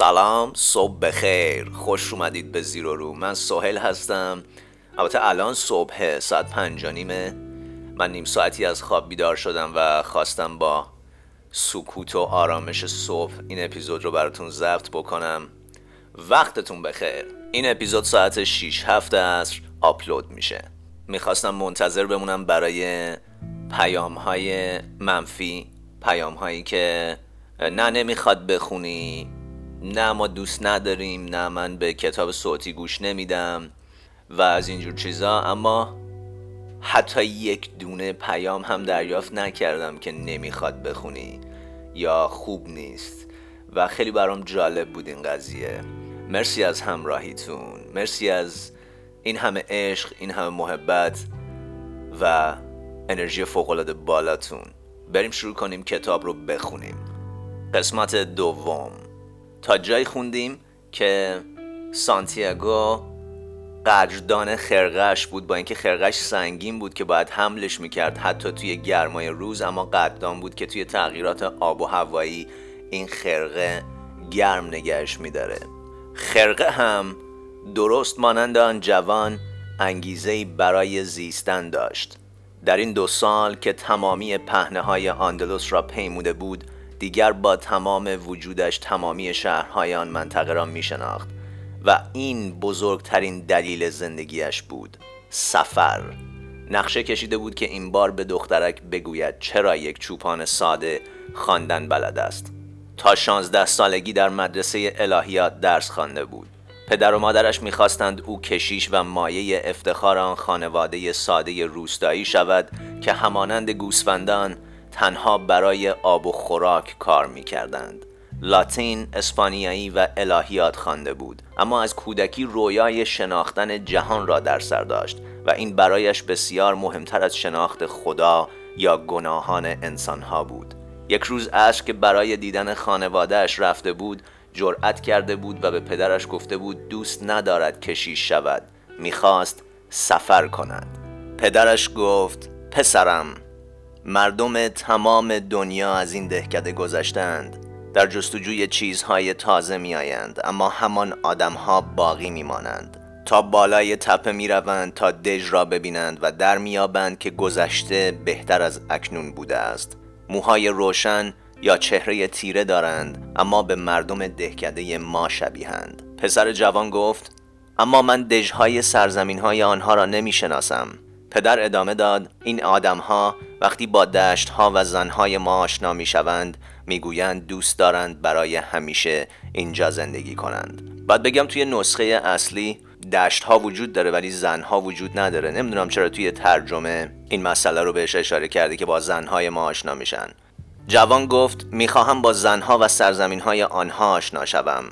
سلام صبح بخیر. خوش اومدید به زیرو رو. من سوهل هستم. البته الان صبح ساعت پنج نیمه. من نیم ساعتی از خواب بیدار شدم و خواستم با سکوت و آرامش صبح این اپیزود رو براتون ضبط بکنم. وقتتون بخیر. این اپیزود ساعت 6 هفته عصر آپلود میشه. می‌خواستم منتظر بمونم برای پیام های منفی. پیام هایی که نه نمی‌خواد بخونی. نه ما دوست نداریم نه من به کتاب صوتی گوش نمیدم و از اینجور چیزا اما حتی یک دونه پیام هم دریافت نکردم که نمی‌خواد بخونی یا خوب نیست و خیلی برام جالب بود این قضیه. مرسی از همراهیتون. مرسی از این همه عشق این همه محبت و انرژی فوقالعاده بالاتون. بریم شروع کنیم کتاب رو بخونیم. قسمت دوم. تا جایی خوندیم که سانتیاگو قدردان خرقش بود با اینکه خرقش سنگین بود که باید حملش می‌کرد حتی توی گرمای روز اما قدردان بود که توی تغییرات آب و هوایی این خرقه گرم نگهش میداره. خرقه هم درست مانند آن جوان انگیزه برای زیستن داشت. در این دو سال که تمامی پهنه های آندلوس را پیموده بود دیگر با تمام وجودش تمامی شهرهای آن منطقه را می شناخت و این بزرگترین دلیل زندگیش بود سفر. نقشه کشیده بود که این بار به دخترک بگوید چرا یک چوپان ساده خواندن بلد است. تا شانزده سالگی در مدرسه الهیات درس خوانده بود. پدر و مادرش می‌خواستند او کشیش و مایه افتخار آن خانواده ساده روستایی شود که همانند گوسفندان تنها برای آب و خوراک کار می‌کردند. لاتین، اسپانیایی و الهیات خوانده بود اما از کودکی رویای شناختن جهان را در سر داشت و این برایش بسیار مهمتر از شناخت خدا یا گناهان انسانها بود. یک از عصر که برای دیدن خانوادهش رفته بود جرأت کرده بود و به پدرش گفته بود دوست ندارد کشیش شود می‌خواست سفر کند. پدرش گفت پسرم. مردم تمام دنیا از این دهکده گذشتند. در جستجوی چیزهای تازه میآیند اما همان آدمها باقی میمانند. تا بالای تپه می روند تا دژ را ببینند و در میابند که گذشته بهتر از اکنون بوده است. موهای روشن یا چهره تیره دارند اما به مردم دهکده ما شبیهند. پسر جوان گفت اما من دژهای سرزمین های آنها را نمی شناسم پدر ادامه داد این آدمها وقتی با دشتها و زنهای ما آشنا می شوند می‌گویند دوست دارند برای همیشه اینجا زندگی کنند. بعد بگم توی نسخه اصلی دشت ها وجود داره ولی زن ها وجود نداره. نمی‌دونم چرا توی ترجمه این مسئله رو بهش اشاره کرده که با زن های ما آشنا میشن. جوان گفت می‌خواهم با زنها و سرزمین های آنها آشنا شوم.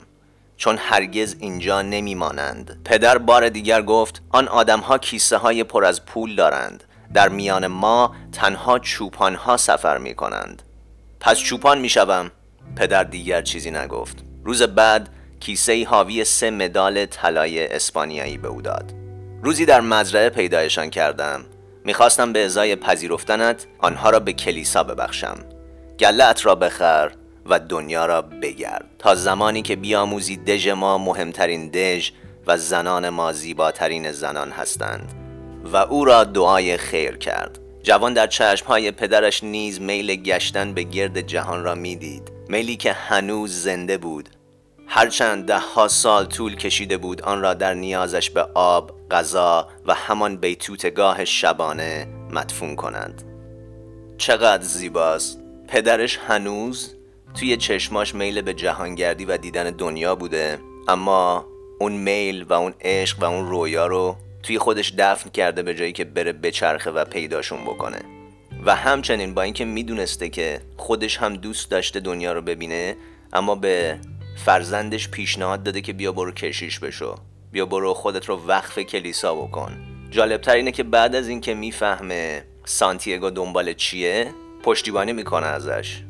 چون هرگز اینجا نمیمانند. پدر بار دیگر گفت آن آدمها کیسه های پر از پول دارند. در میان ما تنها چوپان ها سفر می کنند پس چوپان می شوم پدر دیگر چیزی نگفت. روز بعد کیسه حاوی سه مدال طلای اسپانیایی به او داد. روزی در مزرعه پیدایشان کردم. می‌خواستم به ازای پذیرفتنت آنها را به کلیسا ببخشم. گلت را بخر. و دنیا را بگرد. تا زمانی که بیاموزی دژ ما مهمترین دژ و زنان ما زیباترین زنان هستند. و او را دعای خیر کرد. جوان در چشمهای پدرش نیز میل گشتن به گرد جهان را می‌دید. میلی که هنوز زنده بود. هرچند ده ها سال طول کشیده بود آن را در نیازش به آب، غذا و همان بیتوتگاه شبانه مدفون کنند. چقدر زیباست. پدرش هنوز توی چشماش میل به جهانگردی و دیدن دنیا بوده اما اون میل و اون عشق و اون رویا رو توی خودش دفن کرده به جایی که بره بچرخه و پیداشون بکنه. و همچنین با اینکه می‌دونسته که خودش هم دوست داشته دنیا رو ببینه اما به فرزندش پیشنهاد داده که بیا برو کشیش بشو. بیا برو خودت رو وقف کلیسا بکن. جالبتر اینه که بعد از اینکه می‌فهمه سانتیاگو دنبال چیه پشتیبانی می‌کنه ازش.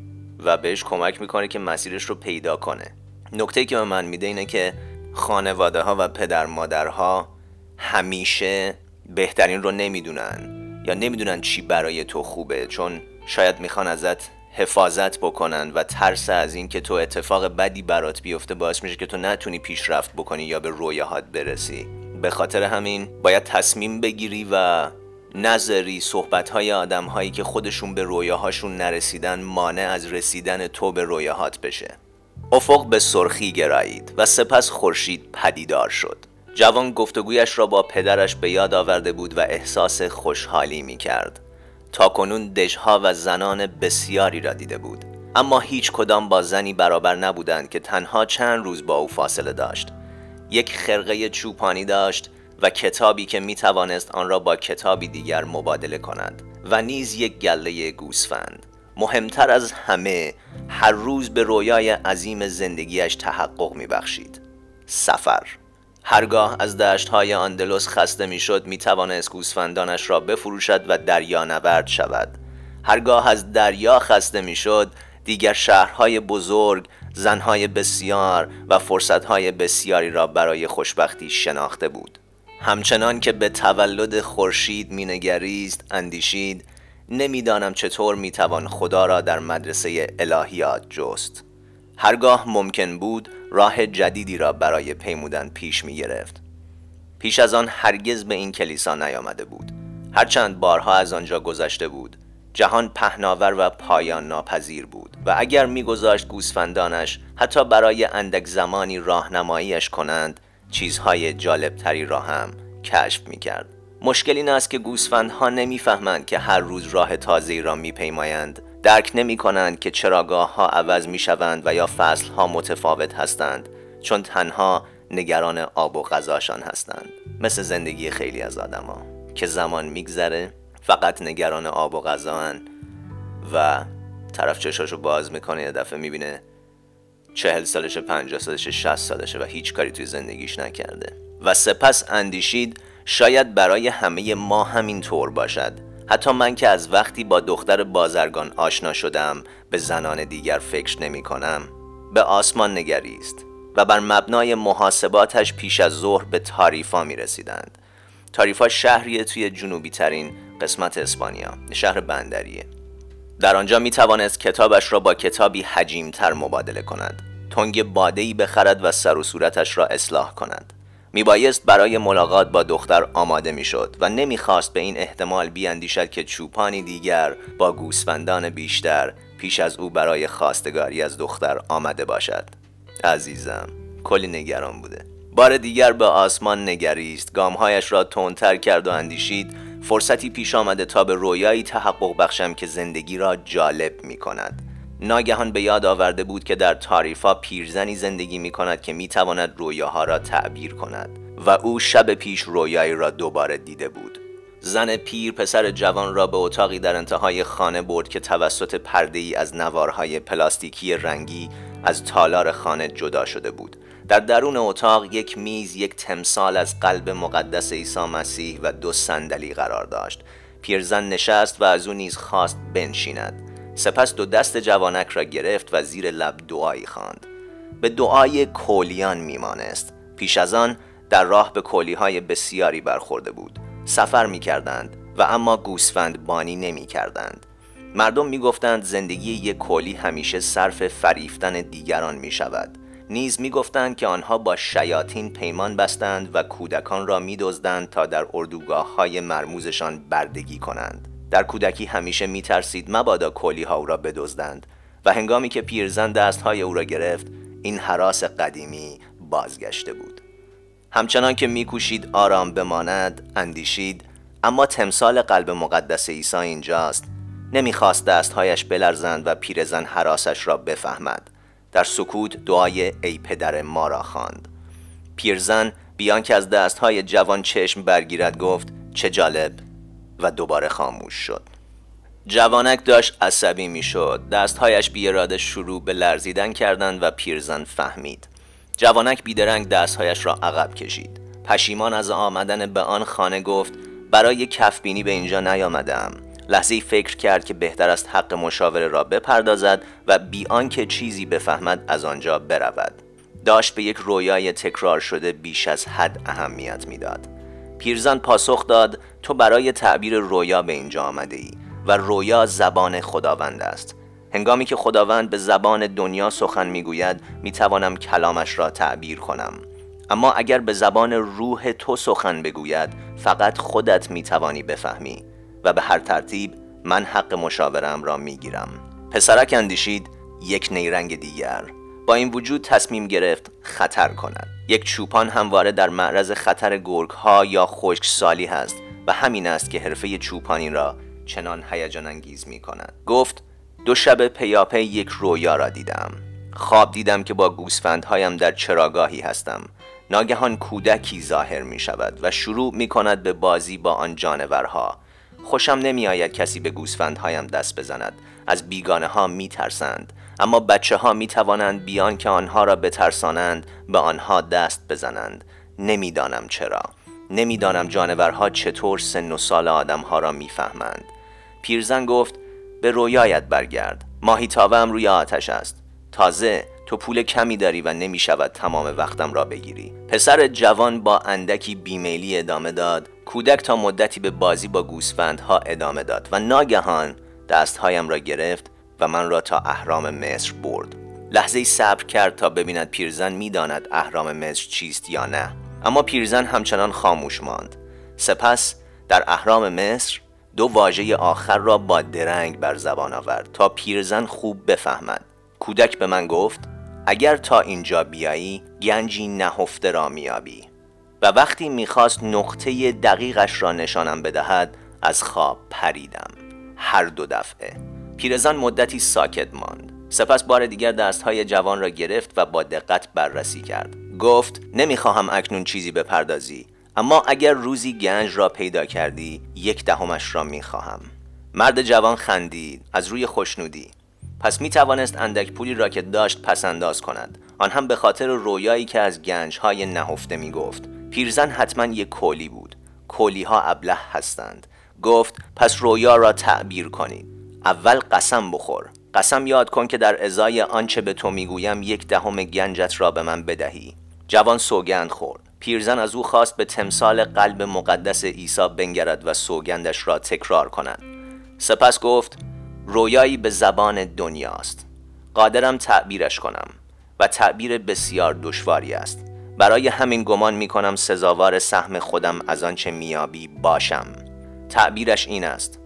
و بهش کمک می‌کنه که مسیرش رو پیدا کنه. نکته که به من میده اینه که خانواده ها و پدر مادرها همیشه بهترین رو نمی‌دونن یا نمی‌دونن چی برای تو خوبه چون شاید می‌خوان ازت حفاظت بکنن و ترس از این که تو اتفاق بدی برات بیفته باعث میشه که تو نتونی پیشرفت بکنی یا به رویاهات برسی. به خاطر همین باید تصمیم بگیری و نظری صحبت های آدم هایی که خودشون به رویاهاشون نرسیدن مانع از رسیدن تو به رویاهات بشه. افق به سرخی گرایید و سپس خورشید پدیدار شد. جوان گفتگویش را با پدرش به یاد آورده بود و احساس خوشحالی می کرد تا کنون دژها و زنان بسیاری را دیده بود. اما هیچ کدام با زنی برابر نبودند که تنها چند روز با او فاصله داشت. یک خرقه چوپانی داشت و کتابی که می توانست آن را با کتابی دیگر مبادله کند و نیز یک گله گوسفند. مهمتر از همه هر روز به رویای عظیم زندگیش تحقق می بخشید سفر هرگاه از دشت های آندلوس خسته می‌شد می توانست گوسفندانش را بفروشد و دریا نورد شود. هرگاه از دریا خسته می‌شد دیگر شهرهای بزرگ زنهای بسیار و فرصتهای بسیاری را برای خوشبختی شناخته بود. همچنان که به تولد خورشید مینگریست اندیشید نمی‌دانم چطور می‌توان خدا را در مدرسه الهیات جست. هرگاه ممکن بود راه جدیدی را برای پیمودن پیش می گرفت. پیش از آن هرگز به این کلیسا نیامده بود. هرچند بارها از آنجا گذشته بود. جهان پهناور و پایان ناپذیر بود و اگر میگذاشت گوسفندانش حتی برای اندک زمانی راهنماییش کنند چیزهای جالبتری را هم کشف می کرد. مشکل این است که گوسفندها نمی‌فهمند که هر روز راه تازه را میپیمایند درک نمی کنند که چراگاه ها عوض می شوند و یا فصل ها متفاوت هستند چون تنها نگران آب و غذاشان هستند مثل زندگی خیلی از آدما که زمان میگذره فقط نگران آب و غذان و طرف چشاشو باز می‌کنه یه دفعه می‌بینه چهل سالشه پنجاه سالشه شست سالشه و هیچ کاری توی زندگیش نکرده. و سپس اندیشید شاید برای همه ما همین طور باشد. حتی من که از وقتی با دختر بازرگان آشنا شدم به زنان دیگر فکر نمی کنم. به آسمان نگریست و بر مبنای محاسباتش پیش از ظهر به تاریفا می رسیدند. تاریفا شهریه توی جنوبی ترین قسمت اسپانیا شهر بندریه. در آنجا می توانست کتابش را با کتابی تر مبادله کند. تنگ بادهی بخرد و سر و صورتش را اصلاح کند. میبایست برای ملاقات با دختر آماده می‌شد و نمی‌خواست به این احتمال بیاندیشد که چوپانی دیگر با گوسفندان بیشتر پیش از او برای خواستگاری از دختر آمده باشد. عزیزم کلی نگران بوده. بار دیگر به آسمان نگریست. گامهایش را تندتر کرد و اندیشید فرصتی پیش آمده تا به رویایی تحقق بخشم که زندگی را جالب می کند ناگهان به یاد آورده بود که در تاریفا پیرزنی زندگی می کند که می تواند رویاها را تعبیر کند و او شب پیش رویایی را دوباره دیده بود. زن پیر پسر جوان را به اتاقی در انتهای خانه برد که توسط پرده ای از نوارهای پلاستیکی رنگی از تالار خانه جدا شده بود. در درون اتاق یک میز یک تمثال از قلب مقدس عیسی مسیح و دو صندلی قرار داشت. پیرزن نشست و از او نیز خواست بنشیند. سپس دو دست جوانک را گرفت و زیر لب دعایی خواند. به دعای کولیان میمانست. پیش از آن در راه به کولی های بسیاری برخورده بود. سفر می کردند و اما گوسفند بانی نمی کردند مردم می گفتند زندگی یک کولی همیشه صرف فریفتن دیگران می شود نیز می گفتند که آنها با شیاطین پیمان بستند و کودکان را می دزدند تا در اردوگاه های مرموزشان بردگی کنند. در کودکی همیشه میترسید مبادا کولی ها او را بدزدند و هنگامی که پیرزن دست های او را گرفت این حراس قدیمی بازگشته بود. همچنان که میکوشید آرام بماند اندیشید اما تمثال قلب مقدس عیسی اینجاست. نمی‌خواست دستهایش بلرزند و پیرزن حراسش را بفهمد. در سکوت دعای ای پدر ما را خواند. پیرزن بیان که از دستهای جوان چشم برگیرد گفت چه جالب! و دوباره خاموش شد. جوانک داشت عصبی می‌شد. دستهایش بی اراده شروع به لرزیدن کردند و پیرزن فهمید. جوانک بیدرنگ دستهایش را عقب کشید. پشیمان از آمدن به آن خانه گفت برای کفبینی به اینجا نیامدم لحظه فکر کرد که بهتر است حق مشاوره را بپردازد و بی آنکه چیزی بفهمد از آنجا برود. داشت به یک رویای تکرار شده بیش از حد اهمیت می‌داد. پیرزن پاسخ داد تو برای تعبیر رویا به اینجا آمده ای و رویا زبان خداوند است. هنگامی که خداوند به زبان دنیا سخن می‌گوید می‌توانم کلامش را تعبیر کنم. اما اگر به زبان روح تو سخن بگوید فقط خودت می‌توانی بفهمی و به هر ترتیب من حق مشاورم را می‌گیرم. پسرک اندیشید یک نیرنگ دیگر. با این وجود تصمیم گرفت خطر کند. یک چوپان همواره در معرض خطر گرگ ها یا خشک سالی هست و همین است که حرفه چوپانی را چنان هیجان انگیز می کند. گفت دو شب پیاپی یک رویا را دیدم. خواب دیدم که با گوسفندهایم در چراگاهی هستم. ناگهان کودکی ظاهر می شود و شروع می کند به بازی با آن جانورها. خوشم نمی آید کسی به گوسفندهایم دست بزند. از بیگانه ها می ترسند. اما بچه ها می توانند بیان که آنها را بترسانند به آنها دست بزنند. نمی‌دانم چرا. نمی‌دانم جانورها چطور سن و سال آدمها را می‌فهمند. پیرزن گفت به رویایت برگرد. ماهی تاوه روی آتش است. تازه تو پول کمی داری و نمی شود تمام وقتم را بگیری. پسر جوان با اندکی بیمیلی ادامه داد. کودک تا مدتی به بازی با گوسفندها ادامه داد و ناگهان دستهایم را گرفت و من را تا اهرام مصر برد. لحظه صبر کرد تا ببیند پیرزن می‌داند اهرام مصر چیست یا نه. اما پیرزن همچنان خاموش ماند. سپس در اهرام مصر دو واژه آخر را با درنگ بر زبان آورد تا پیرزن خوب بفهمد. کودک به من گفت اگر تا اینجا بیایی گنجی نهفته را میابی و وقتی می‌خواست نقطه دقیقش را نشانم بدهد از خواب پریدم. هر دو دفعه. پیرزن مدتی ساکت ماند. سپس بار دیگر دستهای جوان را گرفت و با دقت بررسی کرد. گفت نمی‌خواهم اکنون چیزی بپردازی اما اگر روزی گنج را پیدا کردی یک دهمش را می‌خواهم. مرد جوان خندید از روی خوشنودی پس می توانست اندک پولی را که داشت پسنداز کند. آن هم به خاطر رویایی که از گنج های نهفته می گفت پیرزن حتما یک کولی بود. کولی ها ابله هستند. گفت پس رویا را تعبیر کنید. اول قسم بخور. قسم یاد کن که در ازای آنچه به تو می‌گویم یک دهم گنجت را به من بدهی. جوان سوگند خورد. پیرزن از او خواست به تمثال قلب مقدس عیسی بنگرد و سوگندش را تکرار کند. سپس گفت رویایی به زبان دنیاست. قادرم تعبیرش کنم و تعبیر بسیار دشواری است. برای همین گمان می کنم سزاوار سهم خودم از آنچه میابی باشم. تعبیرش این است.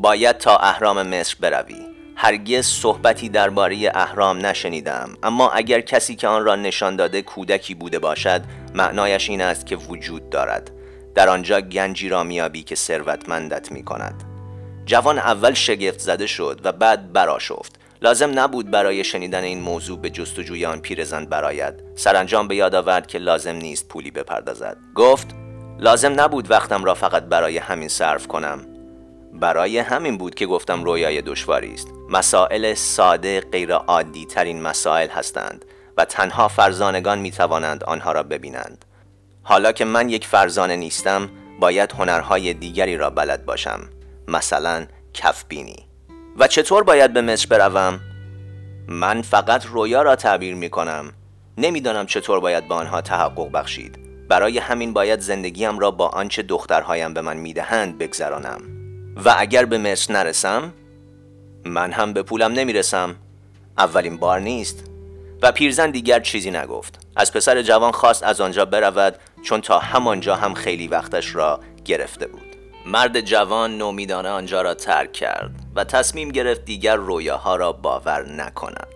باید تا اهرام مصر بروی. هرگز صحبتی درباره اهرام نشنیدم. اما اگر کسی که آن را نشان داده کودکی بوده باشد معنایش این است که وجود دارد. در آنجا گنجی را میابی که ثروتمندت می کند جوان اول شگفت زده شد و بعد براشفت لازم نبود برای شنیدن این موضوع به جستجوی آن پیرزن براید سرانجام به یاد آورد که لازم نیست پولی بپردازد. گفت لازم نبود وقتم را فقط برای همین صرف کنم. برای همین بود که گفتم رویای دشواری است. مسائل ساده غیر عادی ترین مسائل هستند و تنها فرزانگان می توانند آنها را ببینند. حالا که من یک فرزانه نیستم باید هنرهای دیگری را بلد باشم مثلا کفبینی. و چطور باید به مصر بروم؟ من فقط رویا را تعبیر می کنم نمی‌دانم چطور باید به آنها تحقق بخشید. برای همین باید زندگیم را با آنچه دخترهایم به من می‌دهند بگذرانم. و اگر به مصر نرسم من هم به پولم نمی‌رسم. اولین بار نیست. و پیرزن دیگر چیزی نگفت. از پسر جوان خواست از آنجا برود چون تا همانجا هم خیلی وقتش را گرفته بود. مرد جوان نومیدانه آنجا را ترک کرد و تصمیم گرفت دیگر رویاها را باور نکند.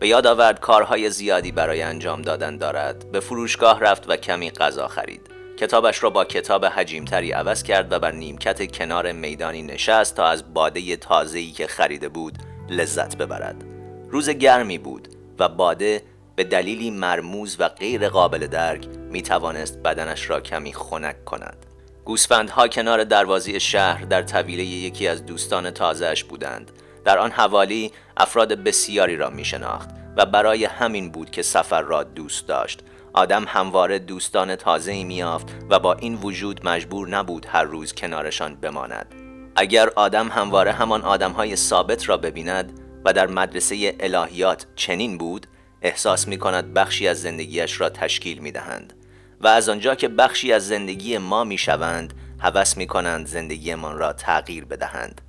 به یاد آورد کارهای زیادی برای انجام دادن دارد. به فروشگاه رفت و کمی غذا خرید. کتابش را با کتاب حجیمتری عوض کرد و بر نیمکت کنار میدانی نشست تا از باده تازه‌ای که خریده بود لذت ببرد. روز گرمی بود و باده به دلیلی مرموز و غیر قابل درک می توانست بدنش را کمی خنک کند. گوسفندها کنار دروازی شهر در طویله یکی از دوستان تازهش بودند. در آن حوالی افراد بسیاری را می شناخت و برای همین بود که سفر را دوست داشت. آدم همواره دوستان تازه‌ای میافت و با این وجود مجبور نبود هر روز کنارشان بماند اگر آدم همواره همان آدمهای ثابت را ببیند و در مدرسه الهیات چنین بود احساس می کند بخشی از زندگیش را تشکیل می دهند. و از آنجا که بخشی از زندگی ما می شوند هوس می کنند زندگیمان را تغییر بدهند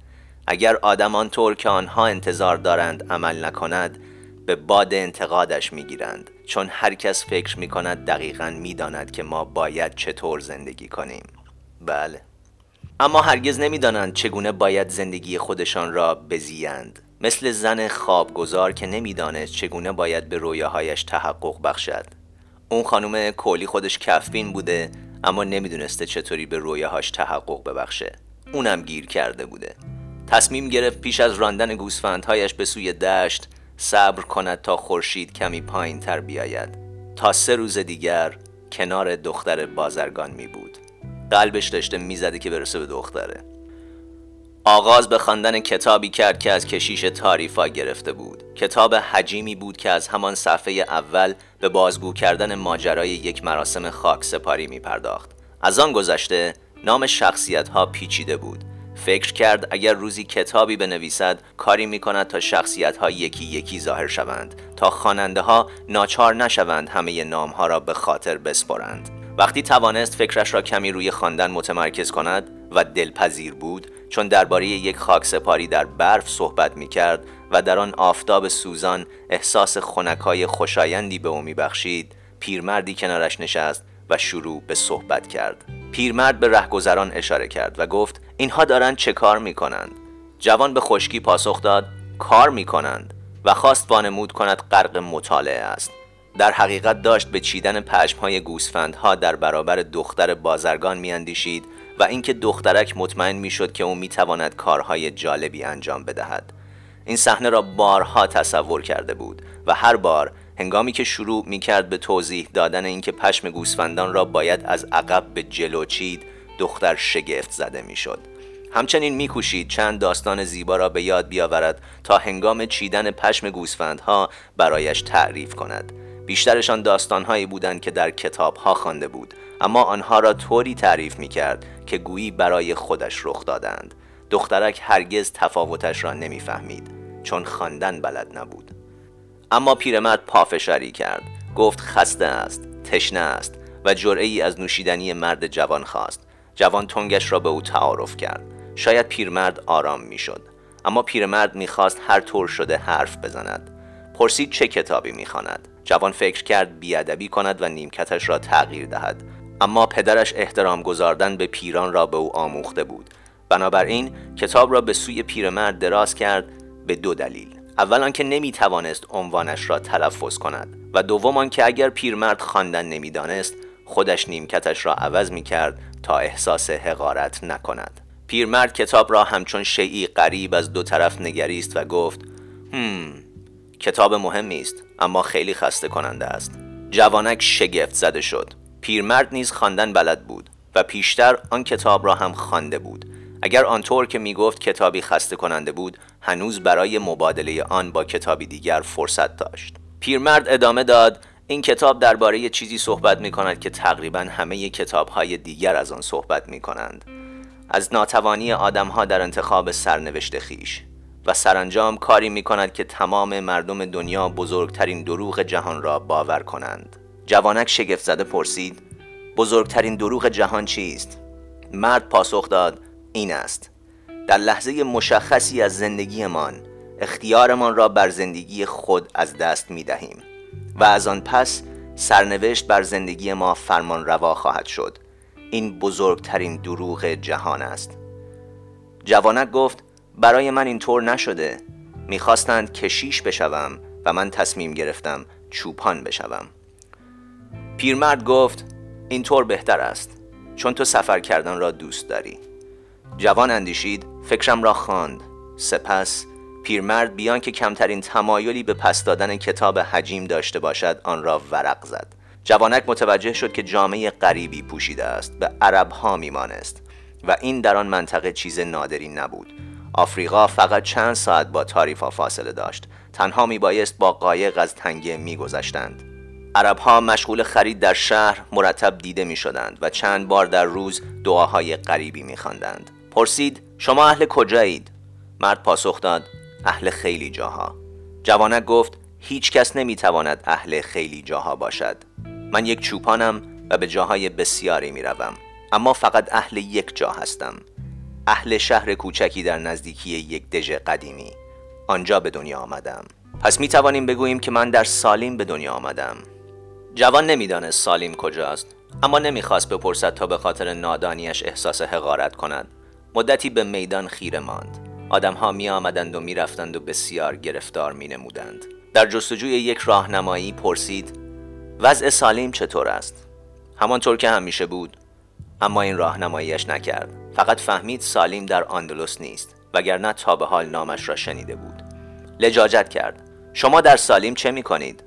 اگر آدم آنطور که آنها انتظار دارند عمل نکند به باد انتقادش می‌گیرند چون هر کس فکر می کند دقیقا می‌داند که ما باید چطور زندگی کنیم. بله. اما هرگز نمی‌دانند چگونه باید زندگی خودشان را بزیند. مثل زن خوابگذار که نمی‌دانست چگونه باید به رویاهایش تحقق بخشد. اون خانم کولی خودش کفبین بوده اما نمی‌دونسته چطوری به رویاهاش تحقق ببخشه. اونم گیر کرده بوده. تصمیم گرفت پیش از راندن گوسفندهایش به سوی دشت صبر کند تا خورشید کمی پایین تر بیاید. تا سه روز دیگر کنار دختر بازرگان می بود. قلبش داشته می‌زده که برسه به دختره. آغاز به خواندن کتابی کرد که از کشیش تاریفا گرفته بود. کتاب حجیمی بود که از همان صفحه اول به بازگو کردن ماجرای یک مراسم خاک سپاری می پرداخت. از آن گذشته نام شخصیت ها پیچیده بود. فکر کرد اگر روزی کتابی بنویسد کاری می کند تا شخصیت ها یکی یکی ظاهر شوند تا خواننده ها ناچار نشوند همه نام ها را به خاطر بسپرند. وقتی توانست فکرش را کمی روی خواندن متمرکز کند و دلپذیر بود چون درباره یک خاک سپاری در برف صحبت می کرد و در آن آفتاب سوزان احساس خنکای خوشایندی به او می بخشید پیرمردی کنارش نشست و شروع به صحبت کرد. پیرمرد به رهگذران اشاره کرد و گفت اینها دارند چه کار می کنند جوان به خشکی پاسخ داد کار می کنند و خواست وانمود کند غرق مطالعه است. در حقیقت داشت به چیدن پشمهای گوسفندها در برابر دختر بازرگان میاندیشید و اینکه دخترک مطمئن می‌شد که او می‌تواند کارهای جالبی انجام بدهد. این صحنه را بارها تصور کرده بود و هر بار هنگامی که شروع می کرد به توضیح دادن اینکه پشم گوسفندان را باید از عقب به جلو چید دختر شگفت زده می‌شد. همچنین میکوشید چند داستان زیبا را به یاد بیاورد تا هنگام چیدن پشم گوسفندها برایش تعریف کند. بیشترشان داستانهایی بودند که در کتابها خوانده بود اما آنها را طوری تعریف می کرد که گویی برای خودش رخ دادند. دخترک هرگز تفاوتش را نمی‌فهمید چون خواندن بلد نبود. اما پیرمرد پافشاری کرد. گفت خسته است تشنه است و جرعه ای از نوشیدنی مرد جوان خواست. جوان تنگش را به او تعارف کرد. شاید پیرمرد آرام می‌شد. اما پیرمرد می‌خواست هر طور شده حرف بزند. پرسید چه کتابی می‌خواند. جوان فکر کرد بیادبی کند و نیمکتش را تغییر دهد. اما پدرش احترام گذاردن به پیران را به او آموخته بود. بنابراین کتاب را به سوی پیرمرد دراز کرد به دو دلیل. اول آنکه نمی‌توانست عنوانش را تلفظ کند و دوم آنکه اگر پیرمرد خواندن نمی‌دانست خودش نیمکتش را عوض می کرد تا احساس حقارت نکند. پیرمرد کتاب را همچون شیعی قریب از دو طرف نگریست و گفت هم کتاب مهمی است اما خیلی خسته کننده است. جوانک شگفت زده شد. پیرمرد نیز خواندن بلد بود و پیشتر آن کتاب را هم خوانده بود. اگر آنطور که می‌گفت کتابی خسته کننده بود هنوز برای مبادله آن با کتابی دیگر فرصت داشت. پیرمرد ادامه داد این کتاب درباره چیزی صحبت می کند که تقریبا همه کتاب های دیگر از آن صحبت می کنند از ناتوانی آدم ها در انتخاب سرنوشت خیش و سرانجام کاری می کند که تمام مردم دنیا بزرگترین دروغ جهان را باور کنند. جوانک شگفت زده پرسید بزرگترین دروغ جهان چیست؟ مرد پاسخ داد این است. در لحظه مشخصی از زندگیمان اختیارمان را بر زندگی خود از دست می دهیم و از آن پس سرنوشت بر زندگی ما فرمان روا خواهد شد. این بزرگترین دروغ جهان است. جوانک گفت برای من اینطور نشده. می‌خواستند کشیش بشوم و من تصمیم گرفتم چوپان بشوم. پیرمرد گفت اینطور بهتر است چون تو سفر کردن را دوست داری. جوان اندیشید فکرم را خواند. سپس پیرمرد بیان که کمترین تمایلی به پس دادن کتاب حجیم داشته باشد آن را ورق زد. جوانک متوجه شد که جامعه غریبی پوشیده است به عرب ها میمانست و این در آن منطقه چیز نادری نبود. آفریقا فقط چند ساعت با تاریفا فاصله داشت. تنها میبایست با قایق از تنگه میگذشتند. عرب ها مشغول خرید در شهر مرتب دیده می شدند و چند بار در روز دعاهای غریبی می خواندند. پرسید شما اهل کجایید؟ مرد پاسخ داد اهل خیلی جاها. جوانک گفت هیچ کس نمی تواند اهل خیلی جاها باشد. من یک چوپانم و به جاهای بسیاری می روم. اما فقط اهل یک جا هستم. اهل شهر کوچکی در نزدیکی یک دژ قدیمی آنجا به دنیا آمدم پس می توانیم بگوییم که من در سالیم به دنیا آمدم جوان نمی‌دانست سالیم کجاست اما نمی‌خواست بپرسد تا به خاطر نادانیش احساس حقارت کند مدتی به میدان خیره ماند آدمها می آمدند و می رفتند و بسیار گرفتار می نمودند. در جستجوی یک راهنمایی پرسید وضع سالیم چطور است؟ همانطور که همیشه بود اما این راهنماییش نکرد فقط فهمید سالیم در آندلوس نیست وگرنه تا به حال نامش را شنیده بود لجاجت کرد شما در سالیم چه می کنید؟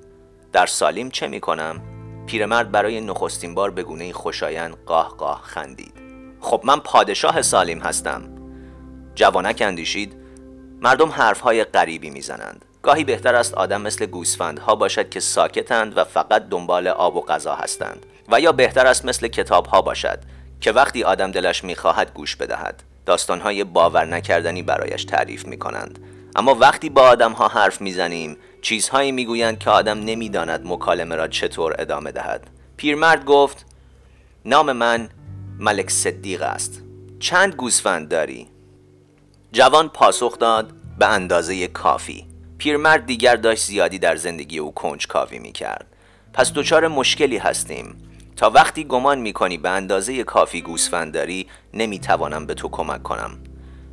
در سالیم چه می کنم؟ پیرمرد برای نخستین بار به گونه خوشایند قاه قاه خندید خب من پادشاه سالیم هستم. جوانک اندیشید مردم حرفهای غریبی می‌زنند. گاهی بهتر است آدم مثل گوسفندها باشد که ساکتند و فقط دنبال آب و غذا هستند. و یا بهتر است مثل کتابها باشد که وقتی آدم دلش می‌خواهد گوش بدهد. داستانهای باور نکردنی برایش تعریف می‌کنند. اما وقتی با آدم ها حرف می‌زنیم چیزهایی می‌گویند که آدم نمی‌داند مکالمه را چطور ادامه دهد. پیرمرد گفت نام من ملک صدیق است. چند گوسفند داری؟ جوان پاسخ داد به اندازه کافی. پیرمرد دیگر داشت زیادی در زندگی او کنج کاوی می کرد پس دچار مشکلی هستیم. تا وقتی گمان می کنی به اندازه کافی گوسفند داری نمی توانم به تو کمک کنم.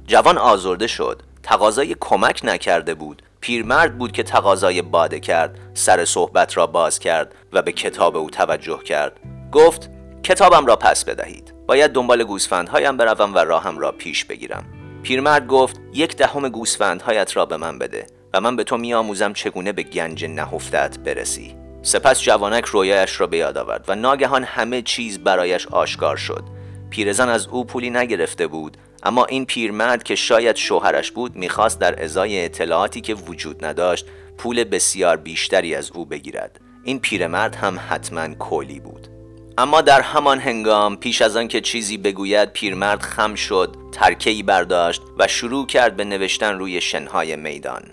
جوان آزرده شد. تقاضای کمک نکرده بود. پیرمرد بود که تقاضای باده کرد سر صحبت را باز کرد و به کتاب او توجه کرد. گفت کتابم را پس بدهید. باید دنبال گوسفندهایم بروم و راهم را پیش بگیرم. پیرمرد گفت یک دهم گوسفندهایت را به من بده و من به تو میآموزم چگونه به گنج نهفتت برسی. سپس جوانک رویایش را به یاد آورد و ناگهان همه چیز برایش آشکار شد. پیرزن از او پولی نگرفته بود اما این پیرمرد که شاید شوهرش بود می‌خواست در ازای اطلاعاتی که وجود نداشت پول بسیار بیشتری از او بگیرد. این پیرمرد هم حتما کولی بود. اما در همان هنگام پیش از آن که چیزی بگوید پیرمرد خم شد ترکهی برداشت و شروع کرد به نوشتن روی شنهای میدان.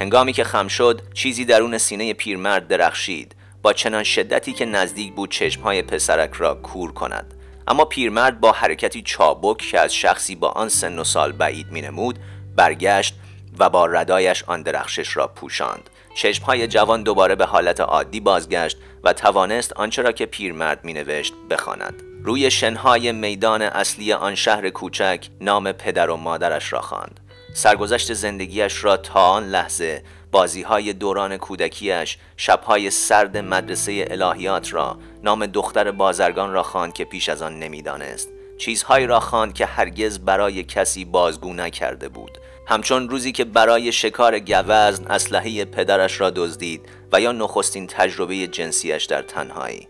هنگامی که خم شد چیزی درون سینه پیرمرد درخشید. با چنان شدتی که نزدیک بود چشمهای پسرک را کور کند. اما پیرمرد با حرکتی چابک که از شخصی با آن سن و سال بعید مینمود برگشت و با ردایش آن درخشش را پوشاند. چشمهای جوان دوباره به حالت عادی بازگشت و توانست آنچه را که پیرمرد مینوشت بخواند. روی شنهای میدان اصلی آن شهر کوچک نام پدر و مادرش را خواند. سرگذشت زندگیش را تا آن لحظه بازی های دوران کودکیش شبهای سرد مدرسه الهیات را نام دختر بازرگان را خواند که پیش از آن نمی‌دانست. چیزهایی را خواند که هرگز برای کسی بازگو نکرده بود. همچون روزی که برای شکار گوزن اسلحه پدرش را دزدید و یا نخستین تجربه جنسیش در تنهایی.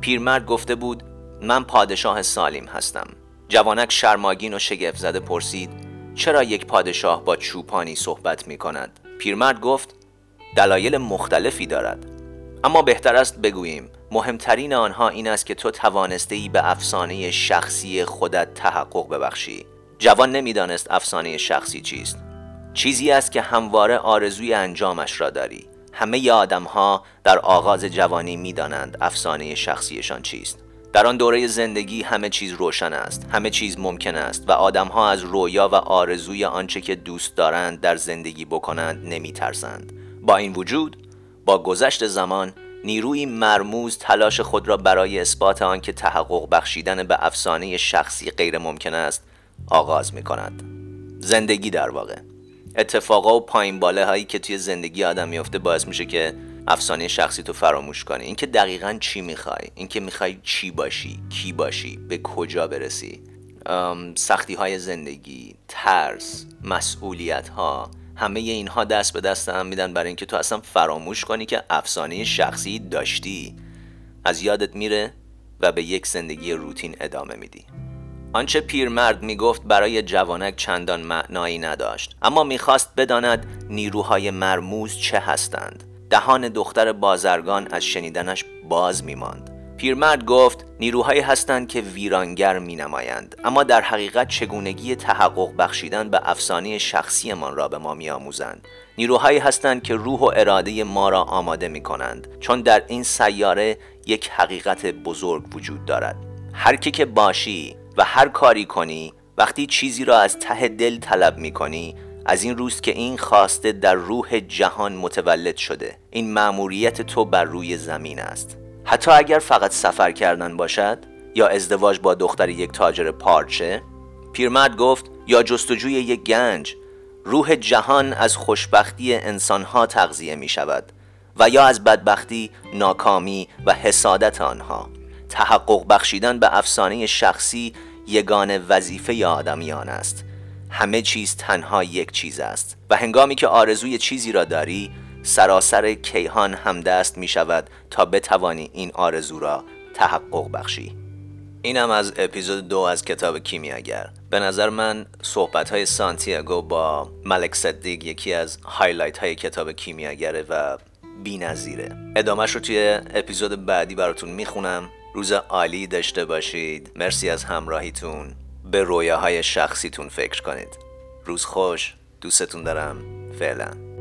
پیرمرد گفته بود من پادشاه سالیم هستم. جوانک شرماگین و شگفت زده پرسید چرا یک پادشاه با چوپانی صحبت می کند؟ پیرمرد گفت دلایل مختلفی دارد. اما بهتر است بگوییم مهمترین آنها این است که تو توانسته به افسانه شخصی خودت تحقق ببخشی. جوان نمی‌دانست افسانه شخصی چیست. چیزی است که همواره آرزوی انجامش را داری. همه آدم ها در آغاز جوانی می‌دانند افسانه شخصیشان چیست. در آن دوره زندگی همه چیز روشن است همه چیز ممکن است و آدمها از رویا و آرزوی آنچه که دوست دارند در زندگی بکنند نمی ترسند. با این وجود با گذشت زمان نیروی مرموز تلاش خود را برای اثبات آنکه تحقق بخشیدن به افسانه شخصی غیر ممکن است آغاز می کند زندگی در واقع. اتفاقا و پایین باله هایی که توی زندگی آدم میفته باعث میشه که افسانه شخصی تو فراموش کنی. اینکه دقیقا چی می‌خوای؟ اینکه می‌خوای چی باشی؟ کی باشی؟ به کجا برسی؟ سختی های زندگی ترس مسئولیت ها همه اینها دست به دست هم میدن برای اینکه تو اصلا فراموش کنی که افسانه شخصی داشتی. از یادت میره و به یک زندگی روتین ادامه میدی. آنچه پیرمرد می‌گفت برای جوانک چندان معنایی نداشت اما می‌خواست بداند نیروهای مرموز چه هستند. دهان دختر بازرگان از شنیدنش باز میماند. پیرمرد گفت نیروهایی هستند که ویرانگر می نمایند اما در حقیقت چگونگی تحقق بخشیدن به افسانه شخصیمان را به ما می آموزند نیروهایی هستند که روح و اراده ما را آماده می کنند چون در این سیاره یک حقیقت بزرگ وجود دارد. هر کی که باشی و هر کاری کنی وقتی چیزی را از ته دل طلب می کنی از این روز که این خواسته در روح جهان متولد شده. این مأموریت تو بر روی زمین است. حتی اگر فقط سفر کردن باشد یا ازدواج با دختر یک تاجر پارچه پیرمرد گفت یا جستجوی یک گنج روح جهان از خوشبختی انسانها تغذیه می شود و یا از بدبختی، ناکامی و حسادت آنها. تحقق بخشیدن به افسانه شخصی یگان وظیفه آدمیان است. همه چیز تنها یک چیز است و هنگامی که آرزوی چیزی را داری سراسر کیهان همدست می شود تا بتوانی این آرزو را تحقق بخشی. اینم از اپیزود دو از کتاب کیمیاگر به نظر من صحبت های سانتیاگو با ملک صدیق یکی از هایلایت های کتاب کیمیاگره و بی نظیره ادامهش رو توی اپیزود بعدی براتون می‌خونم. روز عالی داشته باشید. مرسی از همراهیتون. به رویاهای شخصیتون فکر کنید. روز خوش. دوستتون دارم. فعلا.